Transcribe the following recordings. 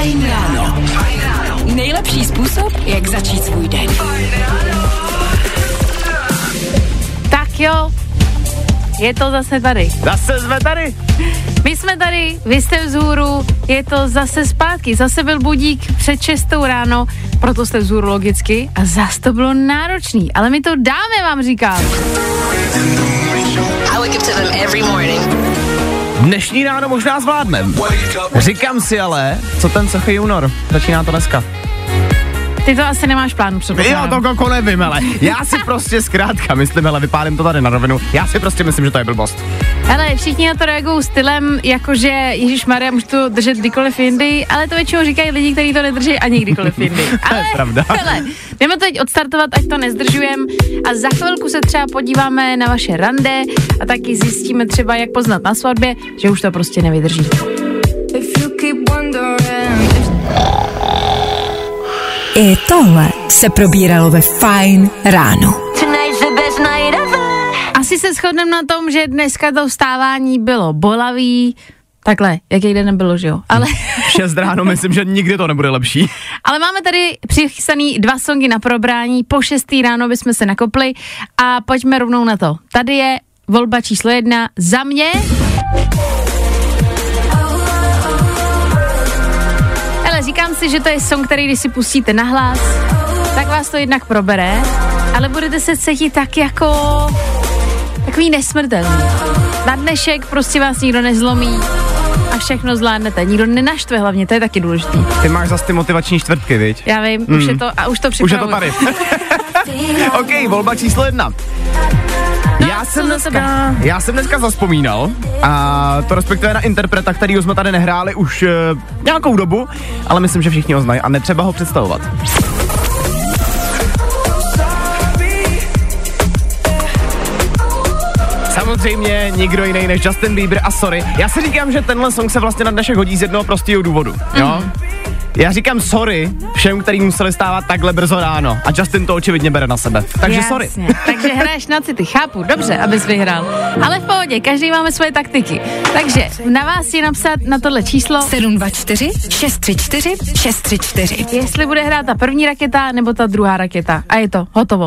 Fajn ráno. Nejlepší způsob, jak začít svůj den. Tak jo, je to zase tady. Zase jsme tady. My jsme tady, vy jste vzhůru, je to zase zpátky. Zase byl budík před 6 ráno, proto jste vzhůru logicky a zase to bylo náročný. Ale my to dáme, vám říkám. I wake up to them every morning. Dnešní ráno možná zvládnem. Říkám si ale, co ten suchý únor. Začíná to dneska. Ty to asi nemáš plán Jo, předpokládám. to koko nevím, ale já si prostě zkrátka myslím, ale vypálím to tady na rovinu. Já si prostě myslím, že to je blbost. Hele, všichni na to reagují stylem, jakože Ježíš Maria, můžu to držet kdykoliv jindy, ale to většinou říkají lidi, kteří to nedrží ani kdykoliv jindy. Ale, pravda. Hele, jdeme to teď odstartovat, ať to nezdržujem a za chvilku se třeba podíváme na vaše rande a taky zjistíme třeba, jak poznat na svatbě, že už to prostě nevydrží. I tohle se probíralo ve Fine ráno. Asi se shodneme na tom, že dneska to vstávání bylo bolavý, takhle, jaký den nebylo, že jo? Ale, V 6 ráno myslím, že nikdy to nebude lepší. ale máme tady přichystaný dva songy na probrání, po šestý ráno bychom se nakopli a pojďme rovnou na to. Tady je volba číslo jedna za mě. Ale říkám si, že to je song, který když si pustíte na hlas, tak vás to jednak probere, ale budete se cítit tak jako takový nesmrtelný. Na dnešek prostě vás nikdo nezlomí a všechno zvládnete. Nikdo nenaštve hlavně, to je taky důležité. Ty máš zase ty motivační čtvrtky, viď? Já vím, mm. už je to, a už to Už je to tady. OK, volba číslo jedna. Já jsem, dneska, já jsem dneska zaspomínal a to respektive na interpreta, kterýho jsme tady nehráli už uh, nějakou dobu, ale myslím, že všichni ho znají a netřeba ho představovat. Samozřejmě nikdo jiný než Justin Bieber a sorry. Já si říkám, že tenhle song se vlastně na dnešek hodí z jednoho prostého důvodu. Jo? Já říkám sorry všem, kteří museli stávat takhle brzo ráno. A Justin to očividně bere na sebe. Takže sorry. Jasně. Takže hraješ na city, chápu, dobře, abys vyhrál. Ale v pohodě, každý máme svoje taktiky. Takže na vás je napsat na tohle číslo, 724 634 634. jestli bude hrát ta první raketa nebo ta druhá raketa. A je to, hotovo.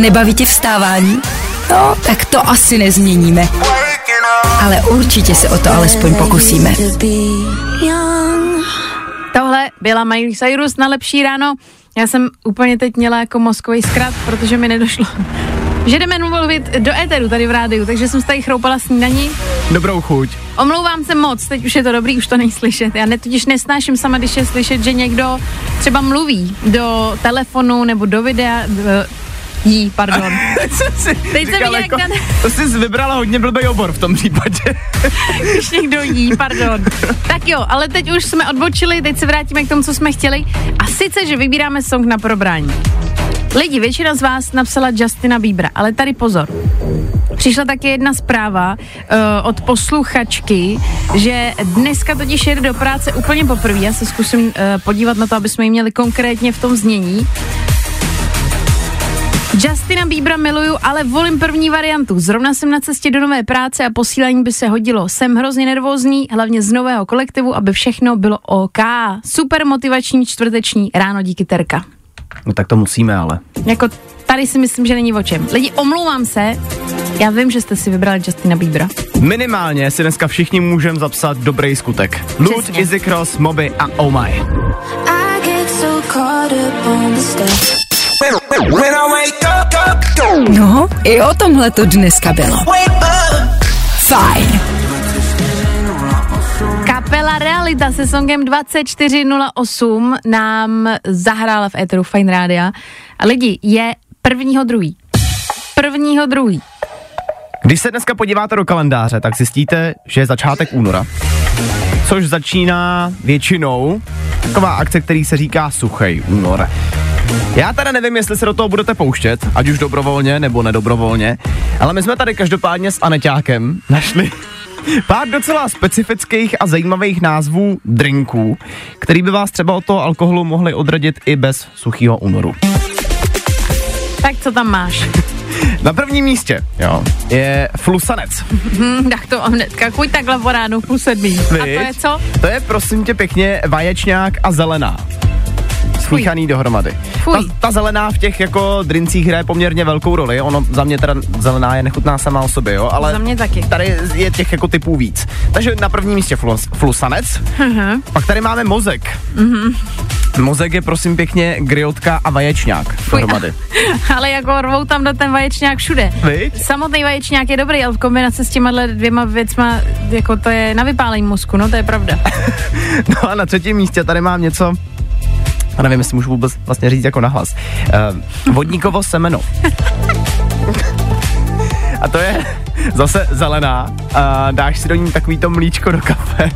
Nebaví tě vstávání? No, tak to asi nezměníme. Ale určitě se o to alespoň pokusíme. Tohle byla Miley Cyrus na lepší ráno. Já jsem úplně teď měla jako mozkový zkrat, protože mi nedošlo, že jdeme mluvit do éteru tady v rádiu, takže jsem se tady chroupala snídaní. Dobrou chuť. Omlouvám se moc, teď už je to dobrý, už to není slyšet. Já ne, totiž nesnáším sama, když je slyšet, že někdo třeba mluví do telefonu nebo do videa, do, jí, pardon. Teď jsem nějak dan- To jsi vybrala hodně blbý obor v tom případě. když někdo jí, pardon. Tak jo, ale teď už jsme odbočili, teď se vrátíme k tomu, co jsme chtěli. A sice, že vybíráme song na probrání. Lidi, většina z vás napsala Justina Biebera, ale tady pozor. Přišla taky jedna zpráva uh, od posluchačky, že dneska totiž jede do práce úplně poprvé. Já se zkusím uh, podívat na to, aby jsme ji měli konkrétně v tom znění. Justina Biebera miluju, ale volím první variantu. Zrovna jsem na cestě do nové práce a posílání by se hodilo. Jsem hrozně nervózní, hlavně z nového kolektivu, aby všechno bylo OK. Super motivační čtvrteční ráno díky Terka. No tak to musíme, ale. Jako tady si myslím, že není o čem. Lidi, omlouvám se, já vím, že jste si vybrali Justina Biebera. Minimálně si dneska všichni můžeme zapsat dobrý skutek. Lud. Izzy Cross, Moby a Oh My. I get so caught up on the stuff. No, i o tomhle to dneska bylo. Fajn. Kapela Realita se songem 2408 nám zahrála v éteru Fine Rádia. A lidi, je prvního druhý. Prvního druhý. Když se dneska podíváte do kalendáře, tak zjistíte, že je začátek února. Což začíná většinou taková akce, který se říká suchej únor. Já teda nevím, jestli se do toho budete pouštět, ať už dobrovolně nebo nedobrovolně, ale my jsme tady každopádně s Aneťákem našli pár docela specifických a zajímavých názvů drinků, který by vás třeba od toho alkoholu mohli odradit i bez suchého únoru. Tak co tam máš? Na prvním místě, jo, je flusanec. Hm, tak to hnedka, kuď takhle po ránu půl sedmí. A to je co? To je prosím tě pěkně vaječňák a zelená. Smíchaný dohromady. Fuj. Ta, ta, zelená v těch jako drincích hraje poměrně velkou roli. Ono za mě teda zelená je nechutná sama o sobě, jo, ale Za mě taky. tady je těch jako typů víc. Takže na prvním místě flus, flusanec, Mhm. pak tady máme mozek. Mozek je prosím pěkně griotka a vaječňák dohromady. Ale jako rvou tam do ten vaječňák všude. Viď? Samotný vaječňák je dobrý, ale v kombinaci s těma dvěma věcma, jako to je na vypálení mozku, no to je pravda. No a na třetím místě tady mám něco, a nevím, jestli můžu vůbec vlastně říct jako nahlas. Uh, vodníkovo semeno. a to je zase zelená. A dáš si do ní takový to mlíčko do kafe.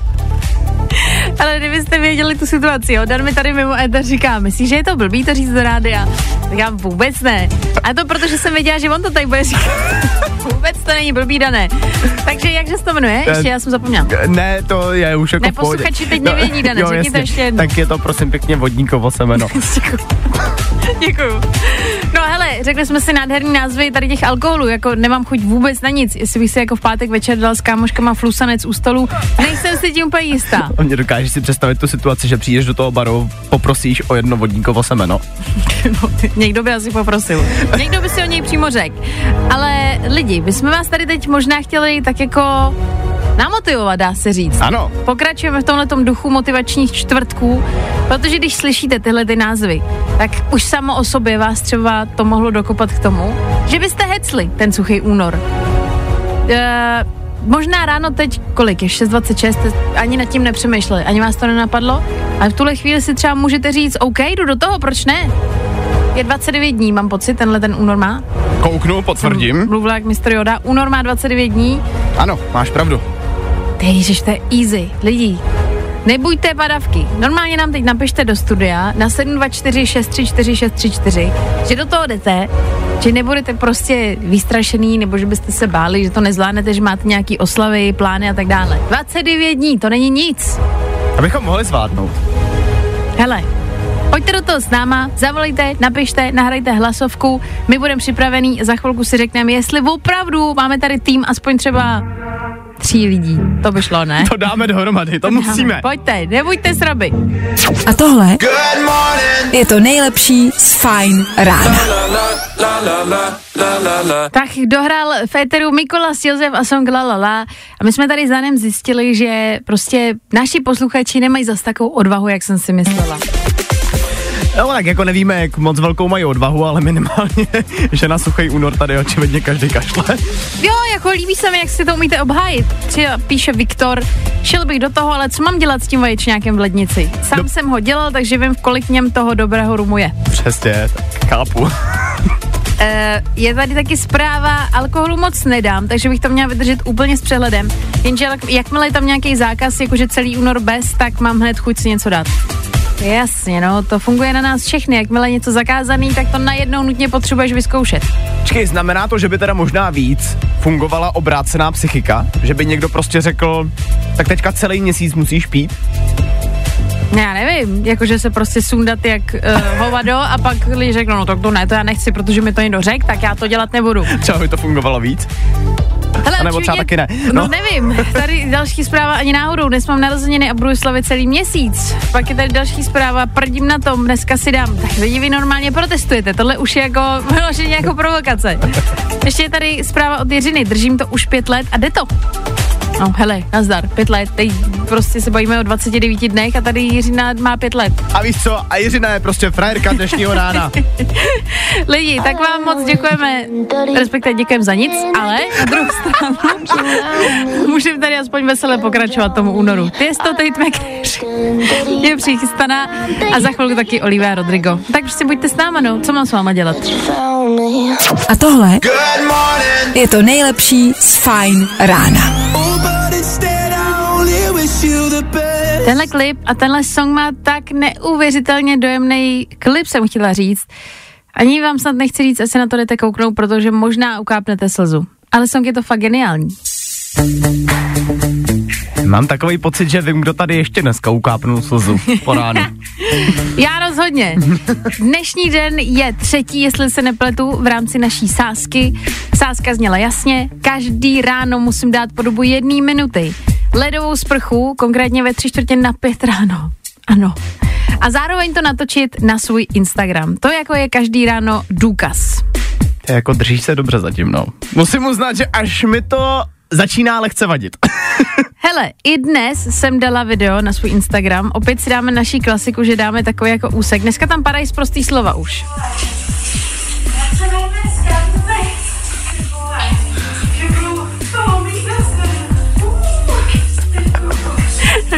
Ale kdybyste věděli tu situaci, jo, Dan mi tady mimo éter říká, myslíš, že je to blbý to říct do rádia? Tak já vůbec ne. A to protože jsem věděla, že on to tady bude říkat. vůbec to není blbý, Dané. Takže jakže se to jmenuje? Ještě já jsem zapomněla. Ne, to je už jako Ne, posluchači teď nevědí, Dane, jo, řekni to ještě jednou. Tak je to prosím pěkně vodníkovo semeno. Děkuju. No hele, řekli jsme si nádherný názvy tady těch alkoholů, jako nemám chuť vůbec na nic. Jestli bych si jako v pátek večer dal s kámoškama flusanec u stolu, nejsem si tím úplně jistá. A mě dokážeš si představit tu situaci, že přijdeš do toho baru, poprosíš o jedno vodníkovo semeno. No, někdo by asi poprosil. Někdo by si o něj přímo řekl. Ale lidi, my jsme vás tady teď možná chtěli tak jako namotivovat, dá se říct. Ano, Pokračujeme v tomhle duchu motivačních čtvrtků, protože když slyšíte tyhle ty názvy, tak už samo o sobě vás třeba to mohlo dokopat k tomu, že byste hecli ten suchý únor. E, možná ráno teď, kolik je, 6.26, ani nad tím nepřemýšleli, ani vás to nenapadlo, ale v tuhle chvíli si třeba můžete říct, OK, jdu do toho, proč ne? Je 29 dní, mám pocit, tenhle ten únor má. kouknu, potvrdím. Mluvila jak mistr Yoda, únor má 29 dní, Ano, máš pravdu. ty ježiš, to je easy. Lidi, nebuďte padavky. Normálně nám teď napište do studia na 724 634 634, že do toho jdete, že nebudete prostě vystrašený, nebo že byste se báli, že to nezvládnete, že máte nějaký oslavy, plány a tak dále. 29 dní, to není nic. Abychom mohli zvládnout. Hele, pojďte do toho s náma, zavolejte, napište, nahrajte hlasovku, my budeme připravený, za chvilku si řekneme, jestli opravdu máme tady tým aspoň třeba tří lidí. To by šlo, ne? To dáme dohromady, to musíme. Pojďte, nebuďte sraby. A tohle je to nejlepší z Fine rána. Tak dohrál v éteru Mikolas Josef a song La La La a my jsme tady za ním zjistili, že prostě naši posluchači nemají zas takovou odvahu, jak jsem si myslela. No tak jako nevíme, jak moc velkou mají odvahu, ale minimálně, že na suchý únor tady očividně každý kašle. Jo, jako líbí se mi, jak si to umíte obhájit. Třeba píše Viktor, šel bych do toho, ale co mám dělat s tím vaječňákem v lednici? Sám Do- jsem ho dělal, takže vím, v kolik něm toho dobrého rumu je. Přesně, tak chápu. E, je tady taky zpráva, alkoholu moc nedám, takže bych to měla vydržet úplně s přehledem. Jenže jak- jakmile je tam nějaký zákaz, jakože celý únor bez, tak mám hned chuť si něco dát. Jasně, no, to funguje na nás všechny. Jakmile něco zakázaný, tak to najednou nutně potřebuješ vyzkoušet. Počkej, znamená to, že by teda možná víc fungovala obrácená psychika? Že by někdo prostě řekl, tak teďka celý měsíc musíš pít? Já nevím, jakože se prostě sundat jak uh, hovado a pak lidi řeknou, no tak to ne, to já nechci, protože mi to někdo řekl, tak já to dělat nebudu. Třeba by to fungovalo víc? Hele, A nebo třeba taky ne. No. No. nevím, tady další zpráva ani náhodou, dnes mám narozeniny a budu slavit celý měsíc. Pak je tady další zpráva, prdím na tom, dneska si dám. Tak lidi, vy normálně protestujete, tohle už je jako vyloženě jako provokace. Ještě je tady zpráva od Jiřiny, držím to už pět let a jde to. No hele, nazdar, pět let, teď prostě se bavíme o 29 dnech a tady Jiřina má pět let. A víš co, a Jiřina je prostě frajerka dnešního rána. Lidi, tak vám moc děkujeme, respektive děkujeme za nic, ale na druhou stranu můžeme tady aspoň veselé pokračovat tomu únoru. Ty je to teď je přichystaná a za chvilku taky Olivia Rodrigo. Tak prostě buďte s náma, no, co mám s váma dělat? A tohle je to nejlepší z Fine rána. Tenhle klip a tenhle song má tak neuvěřitelně dojemný klip, jsem chtěla říct. Ani vám snad nechci říct, asi na to jdete kouknout, protože možná ukápnete slzu. Ale song je to fakt geniální. Mám takový pocit, že vím, kdo tady ještě dneska ukápnul slzu po ránu. Já rozhodně. Dnešní den je třetí, jestli se nepletu, v rámci naší sásky. Sáska zněla jasně, každý ráno musím dát po dobu jedné minuty. Ledovou sprchu, konkrétně ve tři čtvrtě na pět ráno. Ano. A zároveň to natočit na svůj Instagram. To jako je každý ráno důkaz. To jako držíš se dobře zatím, no. Musím uznat, že až mi to začíná lehce vadit. Hele, i dnes jsem dala video na svůj Instagram. Opět si dáme naší klasiku, že dáme takový jako úsek. Dneska tam padají z prostý slova už.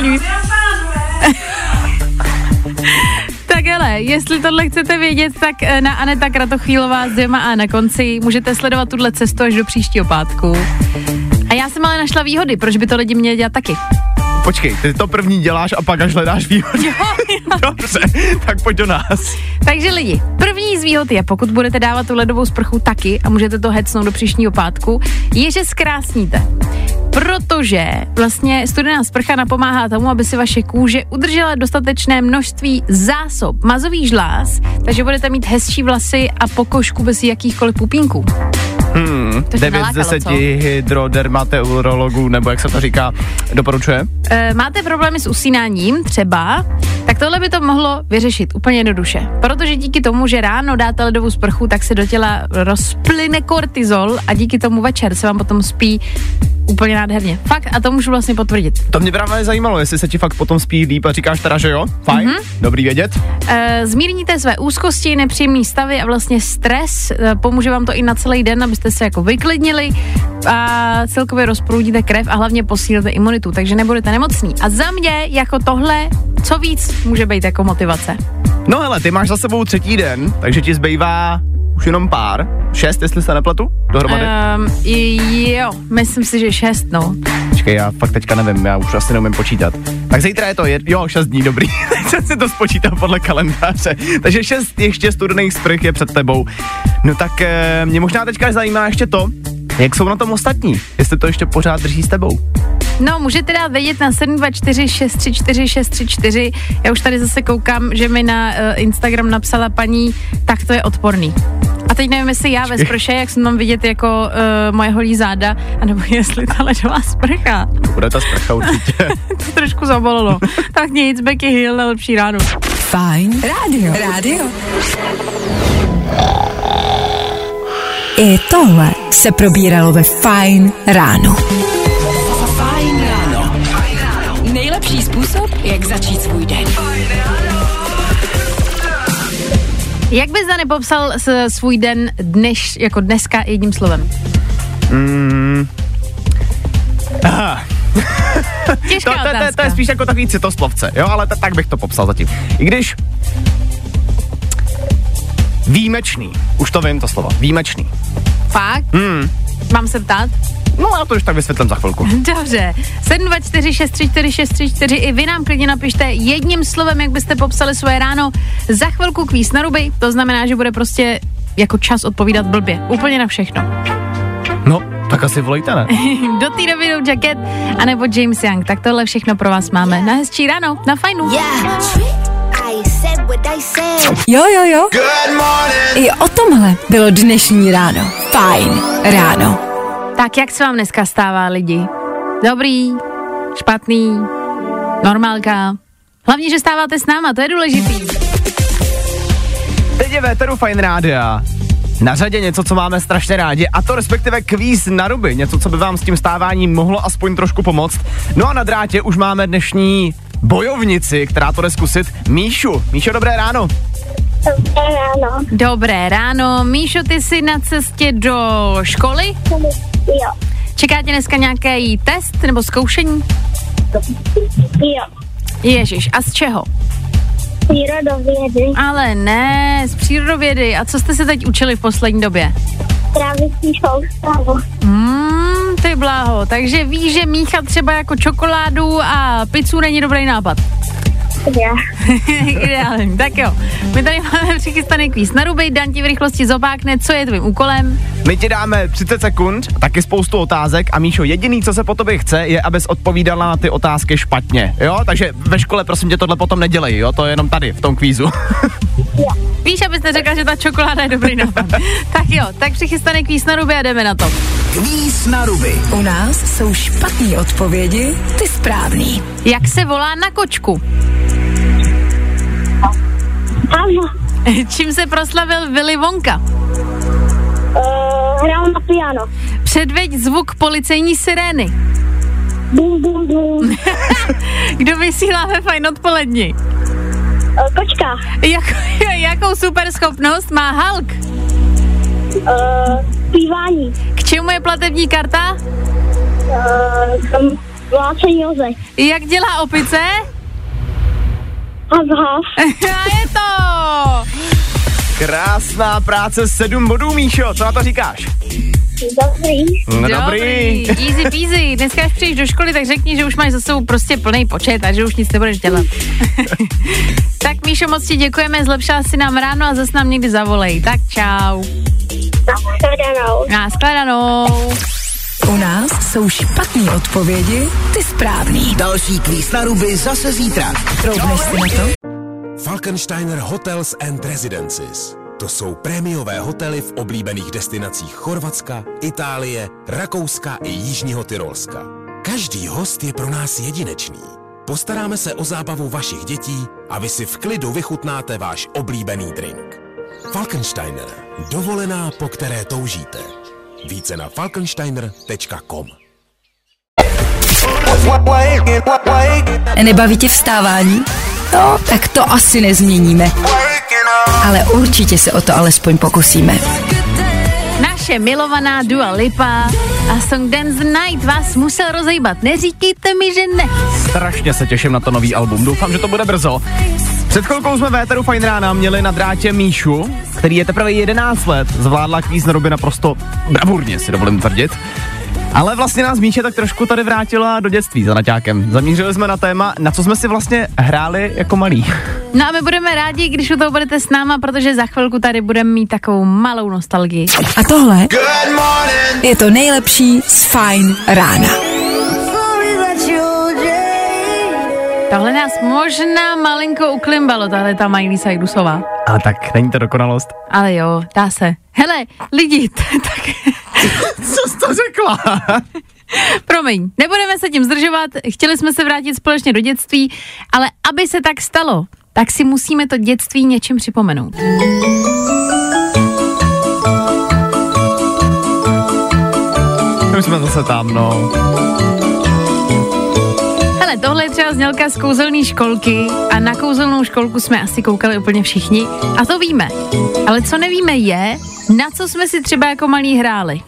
Tak hele, jestli tohle chcete vědět, tak eh, na Aneta Kratochvílová s A na konci můžete sledovat tuhle cestu až do příštího pátku. A já jsem ale našla výhody, proč by to lidi měli dělat taky. Počkej, ty to první děláš a pak až hledáš výhody. Dobře, tak pojď do nás. Takže lidi, první z výhod je, pokud budete dávat tu ledovou sprchu taky a můžete to hecnout do příštího pátku, je, že zkrásníte. Protože vlastně studená sprcha napomáhá tomu, aby si vaše kůže udržela dostatečné množství zásob mazových žláz, takže budete mít hezčí vlasy a pokožku bez jakýchkoliv pupínků. Hmm, To tě 9 z nalákalo, 10 co? hydrodermateurologů, nebo jak se to říká, doporučuje? E, máte problémy s usínáním třeba, tak tohle by to mohlo vyřešit úplně jednoduše. Protože díky tomu, že ráno dáte ledovou sprchu, tak se do těla rozplyne kortizol a díky tomu večer se vám potom spí úplně nádherně. Fakt a to můžu vlastně potvrdit. To mě právě zajímalo, jestli se ti fakt potom spí líp a říkáš teda, že jo? Fajn, Mhm. mm-hmm. dobrý vědět. E, zmírníte své úzkosti, nepříjemný stavy a vlastně stres. E, pomůže vám to i na celý den, abyste se jako vyklidnili a celkově rozproudíte krev a hlavně posílíte imunitu, takže nebudete nemocní. A za mě jako tohle, co víc může být jako motivace. No hele, ty máš za sebou třetí den, takže ti zbývá už jenom pár. Šest, jestli se nepletu, dohromady. Um, jo, myslím si, že šest, no. Počkej, já fakt teďka nevím, já už asi neumím počítat. Tak zítra je to, je, jo, 6 dní, dobrý. Teď si to spočítal podle kalendáře. Takže 6 ještě studených sprch je před tebou. No tak e, mě možná teďka zajímá ještě to, jak jsou na tom ostatní, jestli to ještě pořád drží s tebou. No, můžete dát vědět na 724 634 634. Já už tady zase koukám, že mi na uh, Instagram napsala paní, tak to je odporný. A teď nevím, jestli já ve sprše, jak jsem tam vidět jako uh, moje holí záda, anebo jestli ta ledová sprcha. To bude ta sprcha určitě. To trošku zabolilo. tak nic, Becky Hill, lepší ráno. Fajn rádio. Rádio. I tohle se probíralo ve Fajn ráno. Nejlepší způsob, jak začít svůj den. Jak bys Dane popsal svůj den dneš, jako dneska jedním slovem? Mm. Aha. Těžká To, to, to, to, je spíš jako takový citoslovce, jo, ale to, tak bych to popsal zatím. I když výjimečný, už to vím to slovo, výjimečný. Fakt? Hmm. Mám se ptát? No já to už tak vysvětlím za chvilku. Dobře. 724 634 634 i vy nám klidně napište jedním slovem, jak byste popsali svoje ráno. Za chvilku kvíz na ruby, to znamená, že bude prostě jako čas odpovídat blbě. Úplně na všechno. No, tak asi volejte, ne? Do té doby jdou Jacket anebo James Young. Tak tohle všechno pro vás máme. Na hezčí ráno, na fajnu. Yeah. I said what I said. Jo, jo, jo. Good morning. I o tomhle bylo dnešní ráno. Fajn ráno. Tak jak se vám dneska stává lidi? Dobrý, špatný, normálka. Hlavně, že stáváte s náma, to je důležitý. Teď je Véteru Fine Rádia. Na řadě něco, co máme strašně rádi, a to respektive kvíz na ruby, něco, co by vám s tím stáváním mohlo aspoň trošku pomoct. No a na drátě už máme dnešní bojovnici, která to jde zkusit, Míšu. Míšo, dobré ráno. Ráno. Dobré ráno. Míšo, ty jsi na cestě do školy? Jo. Čeká tě dneska nějaký test nebo zkoušení? Jo. Ježiš, a z čeho? Přírodovědy. Ale ne, z přírodovědy. A co jste se teď učili v poslední době? Trávicí soustavu. Hmm, ty bláho. Takže víš, že míchat třeba jako čokoládu a pizzu není dobrý nápad. Ideální, tak jo. My tady máme přichystaný kvíz na ruby, Dan ti v rychlosti zopákne, co je tvým úkolem. My ti dáme 30 sekund, taky spoustu otázek a Míšo, jediný, co se po tobě chce, je, abys odpovídala na ty otázky špatně, jo? Takže ve škole prosím tě tohle potom nedělej, jo? To je jenom tady, v tom kvízu. Víš, abys neřekla, že ta čokoláda je dobrý nápad. tak jo, tak přichystaný kvíz na ruby a jdeme na to. Kvíz na ruby. U nás jsou špatné odpovědi, ty správný. Jak se volá na kočku? Ano. Čím se proslavil Willy Wonka? Uh, hrál na piano. Předveď zvuk policejní sirény. Bum, bum, bum. Kdo vysílá ve fajn odpoledni? Uh, kočka. Jak, jakou super schopnost má Hulk? Uh, zpívání. K čemu je platební karta? Uh, vlácení. Jak dělá opice? Hav. A je to! Krásná práce, 7 bodů, Míšo, co na to říkáš? Dobrý. No, dobrý. Easy peasy. Dneska, až přijdeš do školy, tak řekni, že už máš za sebou prostě plný počet a že už nic nebudeš dělat. tak Míšo, moc ti děkujeme, zlepšila si nám ráno a zase nám někdy zavolej. Tak čau. Nashledanou. Nashledanou. U nás jsou špatné odpovědi, ty správný. Další kvíz na ruby zase zítra. Troubneš si na to? Falkensteiner Hotels and Residences. To jsou prémiové hotely v oblíbených destinacích Chorvatska, Itálie, Rakouska i Jižního Tyrolska. Každý host je pro nás jedinečný. Postaráme se o zábavu vašich dětí a vy si v klidu vychutnáte váš oblíbený drink. Falkensteiner. Dovolená, po které toužíte. Více na falkensteiner.com Nebaví tě vstávání? No, tak to asi nezměníme. Ale určitě se o to alespoň pokusíme. Naše milovaná Dua Lipa a song Dance Night vás musel rozejbat. Neříkejte mi, že ne. Strašně se těším na to nový album, doufám, že to bude brzo. Před chvilkou jsme v Éteru Fine Rána měli na drátě Míšu, který je teprve 11 let, zvládla kvíz na naprosto bravurně, si dovolím tvrdit. Ale vlastně nás Míše tak trošku tady vrátila do dětství za naťákem. Zamířili jsme na téma, na co jsme si vlastně hráli jako malí. No a my budeme rádi, když u toho budete s náma, protože za chvilku tady budeme mít takovou malou nostalgii. A tohle je to nejlepší z Fine rána. Tohle nás možná malinko uklimbalo, tahle ta Miley Cyrusová. Ale tak není to dokonalost. Ale jo, dá se. Hele, lidi, tak Co jsi to řekla? promiň, nebudeme se tím zdržovat, chtěli jsme se vrátit společně do dětství, ale aby se tak stalo, tak si musíme to dětství něčím připomenout. Už jsme zase tam, no. Hele, tohle je třeba znělka z kouzelné školky a na kouzelnou školku jsme asi koukali úplně všichni a to víme. Ale co nevíme je, na co jsme si třeba jako malí hráli.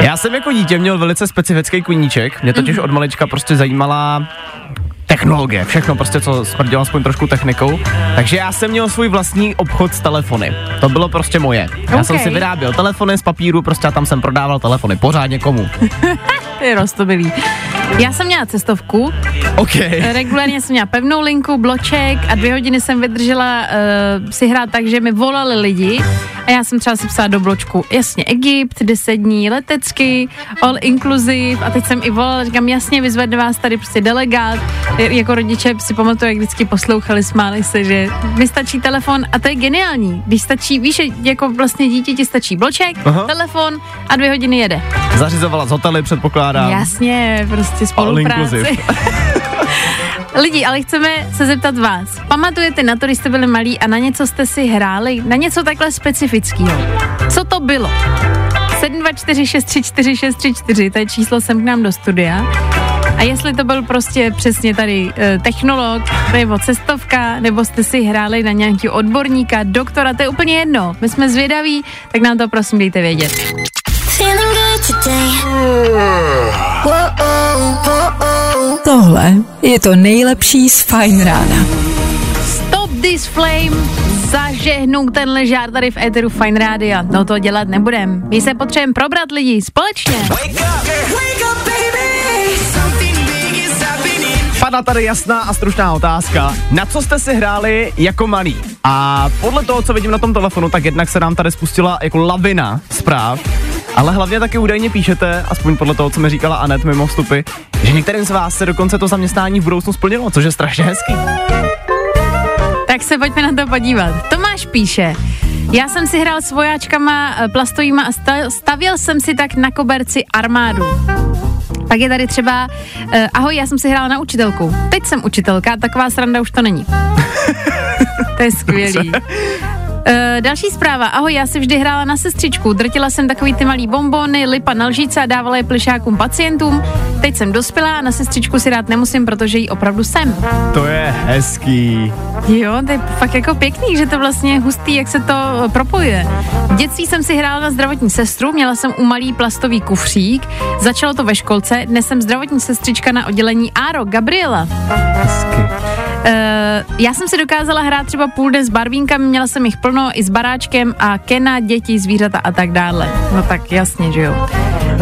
Já jsem jako dítě měl velice specifický koníček. Mě totiž od malička prostě zajímala technologie, všechno prostě, co smrdělo aspoň trošku technikou. Takže já jsem měl svůj vlastní obchod s telefony. To bylo prostě moje. Já Ok. jsem si vyráběl telefony z papíru, prostě a tam jsem prodával telefony pořádně komu. To je roztomilý. Já jsem měla cestovku, OK. regulárně jsem měla pevnou linku, bloček a dvě hodiny jsem vydržela uh, si hrát tak, že mi volali lidi a já jsem třeba si psala do bločku, jasně Egypt, 10 dní letecky, all inclusive a teď jsem i volala, říkám, jasně, vyzvedne vás tady prostě delegát, jako rodiče si pamatuju, jak vždycky poslouchali, smáli se, že mi stačí telefon a to je geniální, když stačí, víš, jako vlastně dítě ti stačí bloček, Aha. telefon a dvě hodiny jede. Zařizovala z hotely, předpokládám. Jasně, prostě All spolupráce. inclusive. Lidi, ale chceme se zeptat vás. Pamatujete na to, když jste byli malí a na něco jste si hráli? Na něco takhle specifického? Co to bylo? 724634634, to je číslo sem k nám do studia. A jestli to byl prostě přesně tady e, technolog, nebo cestovka, nebo jste si hráli na nějaký odborníka, doktora, to je úplně jedno. My jsme zvědaví, tak nám to prosím dejte vědět. Tohle je to nejlepší z Fine rána. Stop this flame, zažehnou tenhle žár tady v éteru Fine Rádia. No to dělat nebudem. My se potřebujeme probrat lidi společně. Padla tady jasná a stručná otázka. Na co jste si hráli jako malý? A podle toho, co vidím na tom telefonu, tak jednak se nám tady spustila jako lavina zpráv. Ale hlavně taky údajně píšete, aspoň podle toho, co mi říkala Anet mimo vstupy, že některým z vás se dokonce to zaměstnání v budoucnu splnilo, což je strašně hezký. Tak se pojďme na to podívat. Tomáš píše, já jsem si hrál s vojáčkama eh, plastovýma a sta- stavěl jsem si tak na koberci armádu. Pak je tady třeba, uh, ahoj, já jsem si hrála na učitelku. Teď jsem učitelka, taková sranda už to není. to je skvělý. Uh, další zpráva. Ahoj, já si vždy hrála na sestřičku. Drtila jsem takový ty malý bombony, lipa na lžíce a dávala je plišákům pacientům. Teď jsem dospělá a na sestřičku si rád nemusím, protože jí opravdu jsem. To je hezký. Jo, to je fakt jako pěkný, že to vlastně je hustý, jak se to eh, propojuje. V dětství jsem si hrála na zdravotní sestru, měla jsem u malý plastový kufřík, začalo to ve školce, dnes jsem zdravotní sestřička na oddělení Áro, Gabriela. Hezky. Uh, já jsem si dokázala hrát třeba půl den s barvínkami, měla jsem jich plno i s baráčkem a Kena, děti, zvířata a tak dále. No tak jasně, že jo.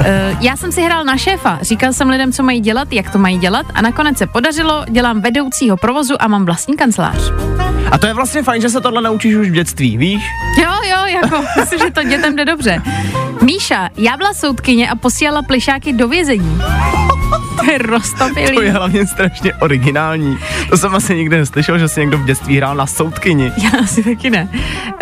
Uh, já jsem si hrál na šéfa, říkal jsem lidem, co mají dělat, jak to mají dělat a nakonec se podařilo, dělám vedoucího provozu a mám vlastní kancelář. A to je vlastně fajn, že se tohle naučíš už v dětství, víš? Jo, jo, jako, myslím, že to dětem jde dobře. Míša, já byla soudkyně a posílala plišáky do vězení. To je roztopilý. To je hlavně strašně originální. To jsem asi nikdy neslyšel, že si někdo v dětství hrál na soudkyni. Já asi taky ne.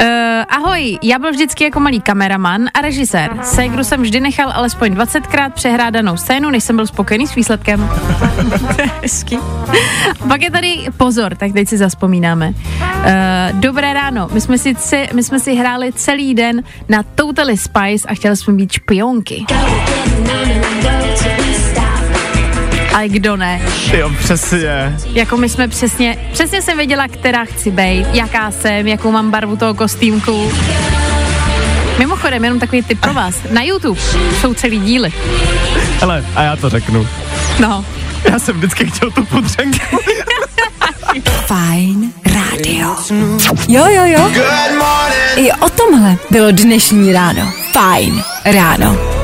Uh, ahoj, já byl vždycky jako malý kameraman a režisér. Ségru jsem vždy nechal alespoň 20krát přehrádanou scénu, než jsem byl spokojený s výsledkem. to je hezký. Pak je tady pozor, tak teď si zaspomínáme. Uh, dobré ráno, my jsme, si, ce, my jsme si hráli celý den na Totally Spice a chtěli jsme být špionky. Ale kdo ne? Jo, přesně. Jako my jsme přesně, přesně jsem věděla, která chci být, jaká jsem, jakou mám barvu toho kostýmku. Mimochodem, jenom takový tip pro vás. Na YouTube jsou celý díly. Hele, a já to řeknu. No. Já jsem vždycky chtěl tu podřenku. Fajn rádio. Jo, jo, jo. I o tomhle bylo dnešní ráno. Fajn ráno.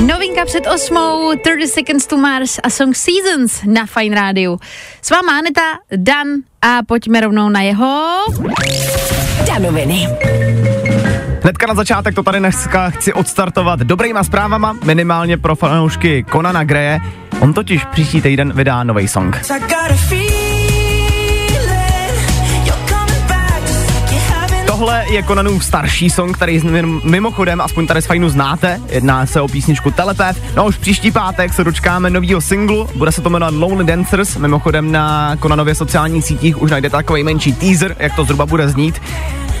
Novinka před osmou, 30 Seconds to Mars a song Seasons na Fine Rádiu. S váma Aneta, Dan a pojďme rovnou na jeho... Danoviny. Hnedka na začátek to tady dneska chci odstartovat dobrýma zprávama, minimálně pro fanoušky Conana Greje. On totiž příští týden vydá nový song. Tohle je Conanův starší song, který mimochodem, aspoň tady z fajnu znáte, jedná se o písničku Telepath. No a už příští pátek se dočkáme nového singlu, bude se to jmenovat Lonely Dancers, mimochodem na Conanově sociálních sítích už najdete takový menší teaser, jak to zhruba bude znít.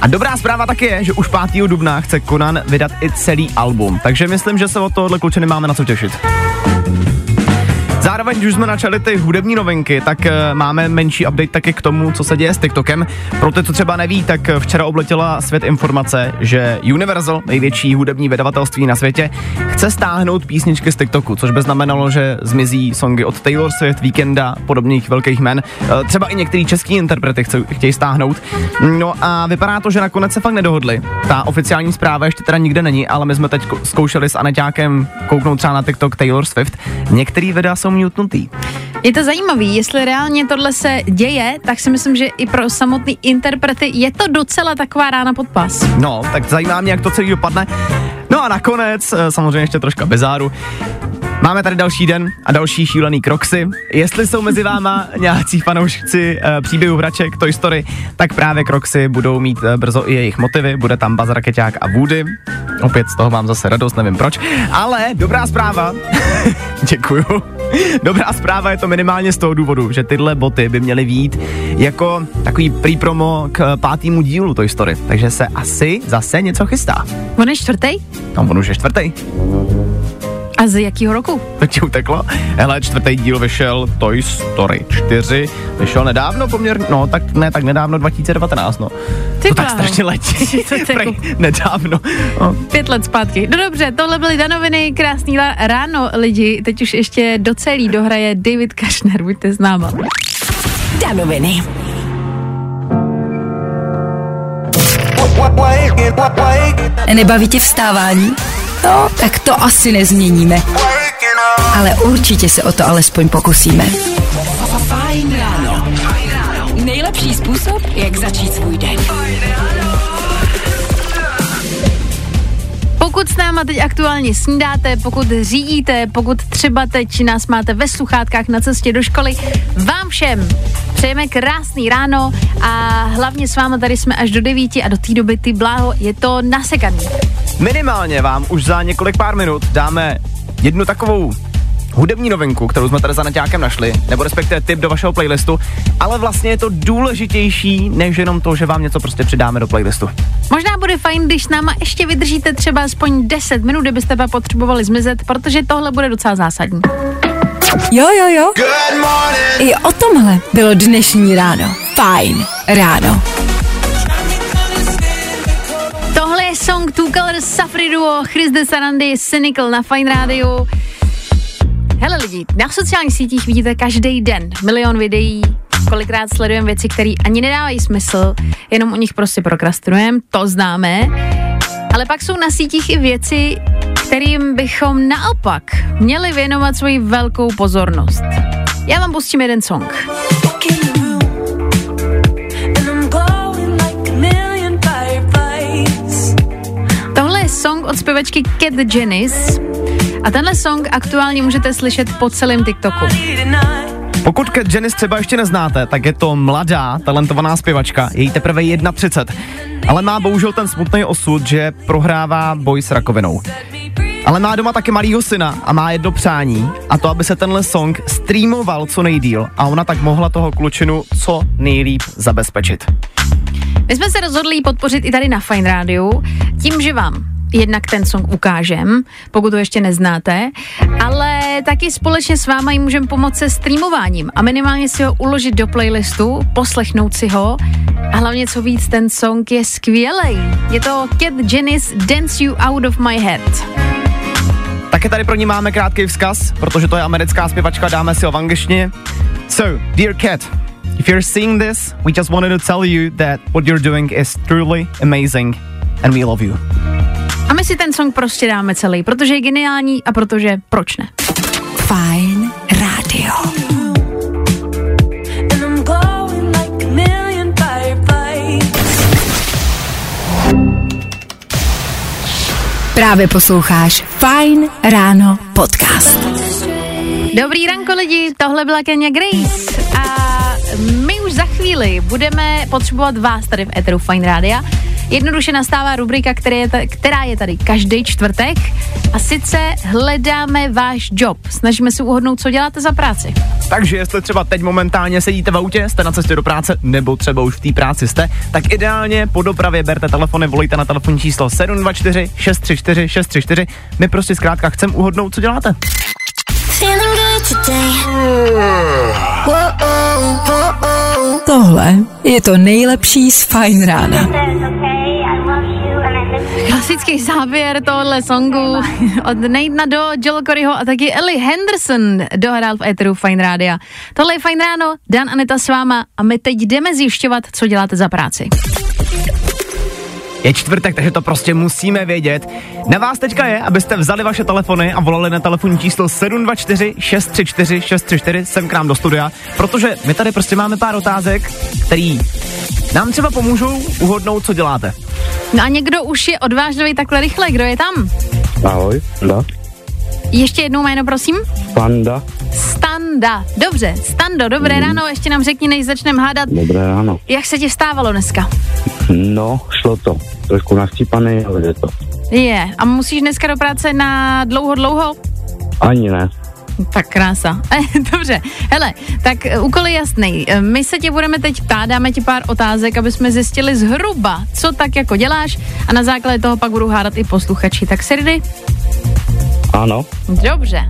A dobrá zpráva taky je, že už 5. dubna chce Conan vydat i celý album, takže myslím, že se od tohohle kluče nemáme na co těšit. Zároveň, když jsme načali ty hudební novinky, tak uh, máme menší update taky k tomu, co se děje s TikTokem. Pro ty, co třeba neví, tak včera obletěla svět informace, že Universal, největší hudební vydavatelství na světě, chce stáhnout písničky z TikToku, což by znamenalo, že zmizí songy od Taylor Swift, Weekenda, podobných velkých men. Uh, třeba i některý český interprety chce, chtějí stáhnout. No a vypadá to, že nakonec se fakt nedohodli. Ta oficiální zpráva ještě teda nikde není, ale my jsme teď zkoušeli s Aneťákem kouknout třeba na TikTok Taylor Swift. Některý videa jsou mutnutý. Je to zajímavý, jestli reálně tohle se děje, tak si myslím, že i pro samotný interprety je to docela taková rána pod pas. No, tak zajímá mě, jak to celý dopadne. No a nakonec, eh, samozřejmě ještě troška bezáru, Máme tady další den a další šílený kroksy. Jestli jsou mezi váma nějací fanoušci e, příběhu hraček Toy Story, tak právě kroksy budou mít e, brzo i jejich motivy. Bude tam Baz Rakeťák a Woody. Opět z toho mám zase radost, nevím proč. Ale dobrá zpráva. Děkuju. Dobrá zpráva je to minimálně z toho důvodu, že tyhle boty by měly být jako takový prý promo k pátému dílu Toy Story. Takže se asi zase něco chystá. On je čtvrtý? No, on už je čtvrtý. A z jakého roku? To ti uteklo? Hele, čtvrtý díl vyšel Toy Story 4. Vyšel nedávno poměrně, no tak ne tak nedávno, 2019, no. Ty to tak strašně letí. Prej, nedávno. No. Pět let zpátky. No dobře, tohle byly danoviny, krásný la- ráno lidi. Teď už ještě do celý dohraje David Kašner, buďte s náma. Danoviny. Nebaví tě vstávání? No, tak to asi nezměníme. Ale určitě se o to alespoň pokusíme. nejlepší způsob, jak začít svůj den. Pokud s náma teď aktuálně snídáte, pokud řídíte, pokud třeba teď nás máte ve sluchátkách na cestě do školy, vám všem přejeme krásný ráno a hlavně s váma tady jsme až do 9 a do té doby ty bláho je to nasekaný. Minimálně vám už za několik pár minut dáme jednu takovou hudební novinku, kterou jsme tady za Naťákem našli, nebo respektive tip do vašeho playlistu, ale vlastně je to důležitější, než jenom to, že vám něco prostě přidáme do playlistu. Možná bude fajn, když s náma ještě vydržíte třeba aspoň 10 minut, kdybyste pak potřebovali zmizet, protože tohle bude docela zásadní. Jo, jo, jo. I o tomhle bylo dnešní ráno. Fajn ráno. Song Two Colors Safri Duo, Chris de Sarandy, Cynical na Fine Radio. Hele lidi, na sociálních sítích vidíte každý den milion videí, kolikrát sledujeme věci, které ani nedávají smysl, jenom u nich prostě prokrastinujeme, to známe. Ale pak jsou na sítích i věci, kterým bychom naopak měli věnovat svoji velkou pozornost. Já vám pustím jeden song. Zpěvačky Cat Janice a tenhle song aktuálně můžete slyšet po celém TikToku. Pokud Cat Janice třeba ještě neznáte, tak je to mladá, talentovaná zpěvačka, je jí teprve 31, ale má bohužel ten smutný osud, že prohrává boj s rakovinou. Ale má doma taky malýho syna a má jedno přání a to, aby se tenhle song streamoval co nejdíl a ona tak mohla toho klučinu co nejlíp zabezpečit. My jsme se rozhodli podpořit i tady na Fine Radio, tím, že vám jednak ten song ukážem, pokud to ještě neznáte, ale taky společně s váma jim můžeme pomoct se streamováním a minimálně si ho uložit do playlistu, poslechnout si ho a hlavně co víc, ten song je skvělej. Je to Cat Janice Dance You Out of My Head. Taky tady pro ní máme krátký vzkaz, protože to je americká zpěvačka, dáme si ho v angličtině. So, dear Cat, if you're seeing this, we just wanted to tell you that what you're doing is truly amazing and we love you. A my si ten song prostě dáme celý, protože je geniální a protože proč ne? Fajn rádio. Právě posloucháš Fajn ráno podcast. Dobrý ranko lidi, tohle byla Kenya Grace a my už za chvíli budeme potřebovat vás tady v Eteru Fine Rádia. Jednoduše nastává rubrika, která je, ta, která je tady každý čtvrtek a sice hledáme váš job. Snažíme se uhodnout, co děláte za práci. Takže jestli třeba teď momentálně sedíte v autě, jste na cestě do práce, nebo třeba už v té práci jste, tak ideálně po dopravě berte telefony, volejte na telefonní číslo 724 634 634. My prostě zkrátka chceme uhodnout, co děláte. Tohle je to nejlepší z Fajn rána. Klasický závěr tohle songu od Nejdna do Joel Coreyho a taky Ellie Henderson dohrál v Eteru Fine Rádia. Tohle je Fine Ráno, Dan Aneta s váma a my teď jdeme zjišťovat, co děláte za práci. Je čtvrtek, takže to prostě musíme vědět. Na vás teďka je, abyste vzali vaše telefony a volali na telefonní číslo 724 634 634 sem k nám do studia, protože my tady prostě máme pár otázek, který nám třeba pomůžou uhodnout, co děláte. No a někdo už je odvážlivý takhle rychle, kdo je tam? Ahoj, Standa. Ještě jednou jméno, prosím. Standa. Standa. Dobře, Stando, dobré ráno, ještě nám řekni, než začneme hádat. Dobré ráno. Jak se ti stávalo dneska? No, šlo to. Trošku naštípaný, ale je to. Je, a musíš dneska do práce na dlouho, dlouho? Ani ne. Tak krása. Dobře, hele, tak eh, úkol je jasný. Eh, My se tě budeme teď ptát, dáme ti pár otázek, aby jsme zjistili zhruba, co tak jako děláš a na základě toho pak budou hádat i posluchači. Tak se ready? Ano. Dobře.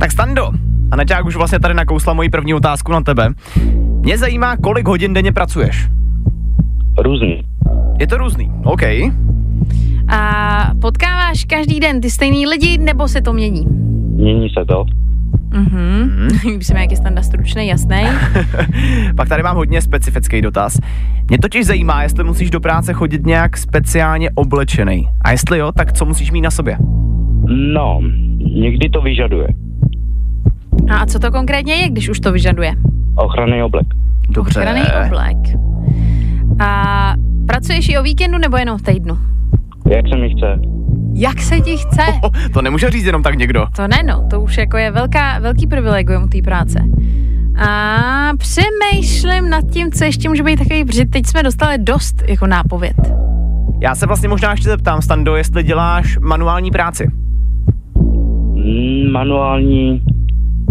Tak Stando, a Neťák už vlastně tady nakousla moji první otázku na tebe. Mě zajímá, kolik hodin denně pracuješ. Různý. Je to různý, OK. A potkáváš každý den ty stejný lidi, nebo se to mění? Mění se to. Mhm. Líbí se mi, jak je standa stručný, jasný. Pak tady mám hodně specifický dotaz. Mě totiž zajímá, jestli musíš do práce chodit nějak speciálně oblečený. A jestli jo, tak co musíš mít na sobě? No, někdy to vyžaduje. A co to konkrétně je, když už to vyžaduje? Ochranný oblek. Dobře. Ochranný oblek. A pracuješ i o víkendu nebo jenom v týdnu? Jak se mi chce? Jak se ti chce? Oh, to nemůže říct jenom tak někdo. To ne, no, to už jako je velká, velký privilegium té práce. A přemýšlím nad tím, co ještě může být takový, protože teď jsme dostali dost jako nápověd. Já se vlastně možná ještě zeptám, Stando, jestli děláš manuální práci. Mm, manuální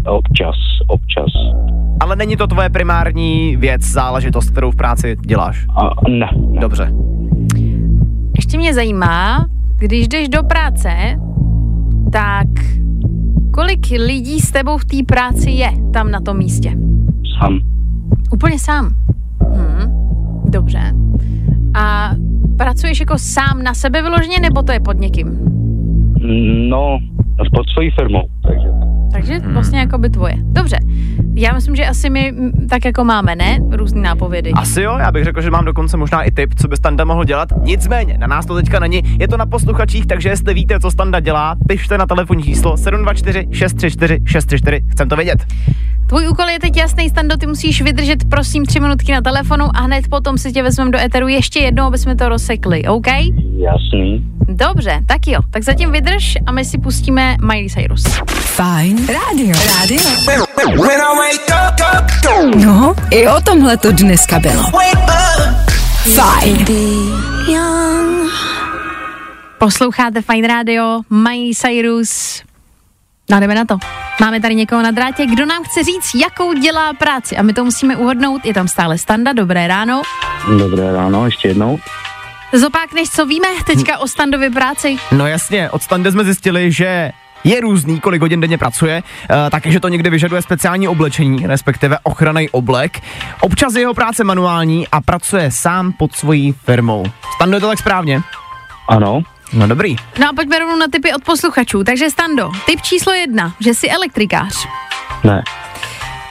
občas, občas. Ale není to tvoje primární věc, záležitost, kterou v práci děláš. A, ne, ne. Dobře. Ještě mě zajímá, když jdeš do práce, tak kolik lidí s tebou v té práci je tam na tom místě? Sám. Úplně sám. Hm, dobře. A pracuješ jako sám na sebe vyloženě, nebo to je pod někým? No, pod svojí firmou, takže. Takže Hmm. vlastně jako by tvoje. Dobře. Já myslím, že asi my tak jako máme, ne? Různý nápovědy. Asi jo, já bych řekl, že mám dokonce možná i tip, co by Standa mohl dělat. Nicméně, na nás to teďka není, je to na posluchačích, takže jestli víte, co Standa dělá, pište na telefonní číslo 724 634 634, chcem to vědět. Tvůj úkol je teď jasný, Stando, ty musíš vydržet prosím tři minutky na telefonu a hned potom si tě vezmeme do eteru ještě jednou, aby jsme to rozsekli, OK? Jasný. Dobře, tak jo, tak zatím vydrž a my si pustíme Miley Cyrus. Fajn rádio. Rádio. When I wake up, up, No, i o tomhle to dneska bylo. Fajn. Posloucháte Fine Radio, Miley Cyrus. No jdeme na to. Máme tady někoho na drátě, kdo nám chce říct, jakou dělá práci a my to musíme uhodnout. Je tam stále Standa, dobré ráno. Dobré ráno, ještě jednou. Zopákneš, co víme teďka o Standově práci? No jasně, od Standy jsme zjistili, že je různý, kolik hodin denně pracuje, uh, taky, že to někdy vyžaduje speciální oblečení, respektive ochranný oblek. Občas je jeho práce manuální a pracuje sám pod svojí firmou. Stando, je to tak správně? Ano, No dobrý. No a pojďme rovnou na typy od posluchačů. Takže Stando, typ číslo jedna, že jsi elektrikář. ne,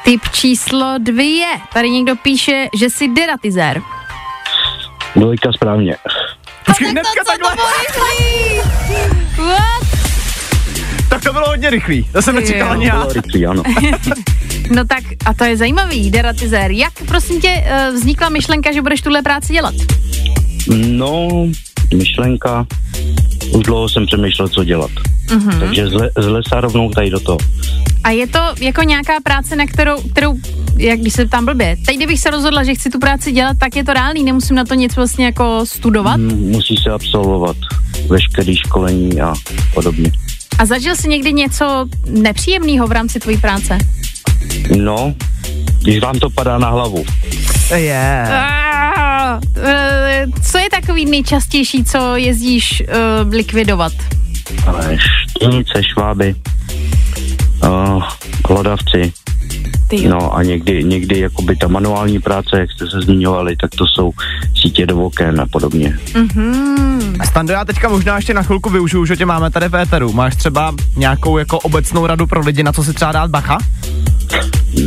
Typ číslo dvě, tady někdo píše, že jsi deratizér. dvojka správně. Počkej, hnedka takhle. What? To bylo hodně rychlý. To jsem nečekal ani já. Bylo rychlý, ano. No tak, a to je zajímavý, deratizér. Jak, prosím tě, eh, vznikla myšlenka, že budeš tuhle práci dělat? No, myšlenka, už dlouho jsem přemýšlel, co dělat. Mm-hmm. Takže z, le, z lesa rovnou tady do toho. A je to jako nějaká práce, na kterou, kterou jak když se tam blbě, teď kdybych se rozhodla, že chci tu práci dělat, tak je to reálný, nemusím na to nic vlastně jako studovat. Mm, Musí se absolvovat veškerý školení a podobně. A zažil jsi někdy něco nepříjemného v rámci tvojí práce? No, když vám to padá na hlavu. Je. Ah, eh, Co je takový nejčastější, co jezdíš uh, likvidovat? Ale štěnice, šváby, uh, hlodavci, no a někdy, někdy jakoby ta manuální práce, jak jste se zmiňovali, tak to jsou sítě do oken a podobně. Mhm. Stando, já teďka možná ještě na chvilku využiju, že tě máme tady v éteru. Máš třeba nějakou jako obecnou radu pro lidi, na co si třeba dát bacha?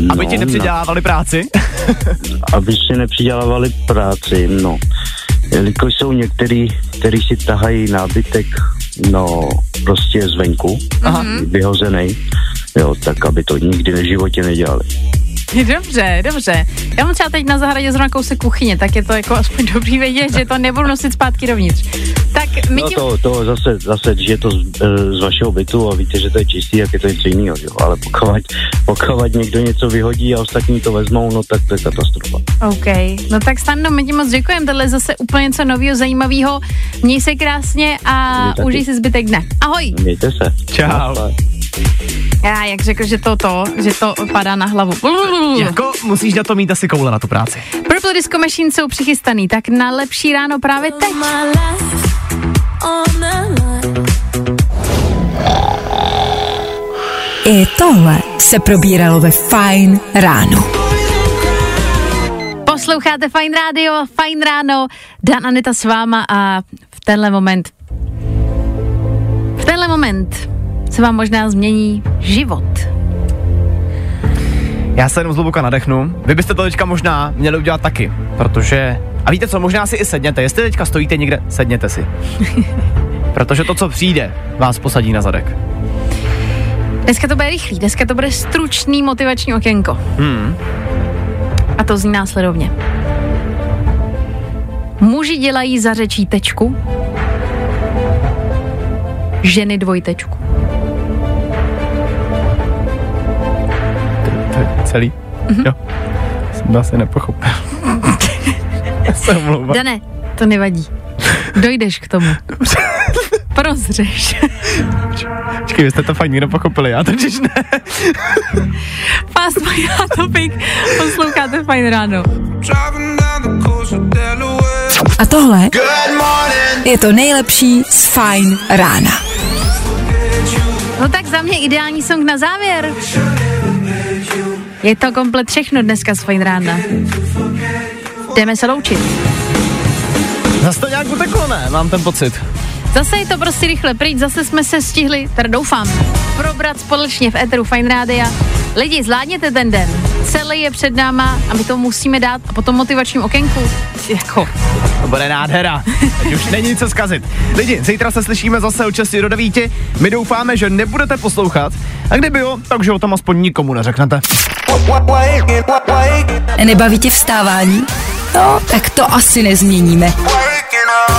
Aby ti No, nepřidělávali práci? aby si nepřidělávali práci, no. Jelikož jsou některý, který si tahají nábytek, no, prostě zvenku, Aha. vyhozený, jo, tak aby to nikdy v životě nedělali. Dobře, dobře. Já mám třeba teď na zahradě zrovna kousek kuchyně, tak je to jako aspoň dobrý vědět, že to nebudu nosit zpátky dovnitř. Tak my No tím... to, to zase, zase, když je to z, eh, z vašeho bytu a víte, že to je čistý, jak je to něco jiného, jo. Ale pokud, pokud někdo něco vyhodí a ostatní to vezmou, no tak to je katastrofa. OK, no tak Stando, my ti moc děkujeme, tohle je zase úplně něco nového, zajímavého. Měj se krásně a užij si zbytek dne. Ahoj. Mějte se. Čau. Naschle. Já, jak řekl, že to to, že to padá na hlavu. Jako musíš na to mít asi koule na tu práci. Purple Disco Machine jsou přichystaný, tak na lepší ráno právě teď. I tohle se probíralo ve Fajn ráno. Posloucháte Fine Radio, Fine ráno, Dan Anita s váma a v tenhle moment, v tenhle moment se vám možná změní život. Já se jenom zhluboka nadechnu. Vy byste to teďka možná měli udělat taky, protože... A víte co, možná si i sedněte. Jestli teďka stojíte někde, sedněte si. protože to, co přijde, vás posadí na zadek. Dneska to bude rychlý, dneska to bude stručný motivační okénko. Hmm. A to zní následovně. Muži dělají za řečí tečku, ženy dvojtečku. Celý? Mhm. Jo. Jsem to asi nepochopil. Já se omlouvám. Dané, to nevadí. Dojdeš k tomu. Prozřeš. Počkej, vy jste to fakt někdo pochopili, já totiž ne. Fast My Hot Topic. Posloucháte fajn ráno. A tohle je to nejlepší z Fine rána. No tak za mě ideální song na závěr. Je to komplet všechno dneska z fajn rána. Jdeme se loučit. Zase to nějak uteklo, ne? Mám ten pocit. Zase je to prostě rychle pryč, zase jsme se stihli, teda doufám, probrat společně v Eteru Fine Rádia. Lidi, zvládněte ten den. Celý je před náma a my to musíme dát a potom motivačním okénku. Jako, To bude nádhera. Teď už není co zkazit. Lidi, zítra se slyšíme zase od 6 do 9. My doufáme, že nebudete poslouchat. A kdyby jo, takže o tom aspoň nikomu neřeknete. Nebaví tě vstávání? No, tak to asi nezměníme.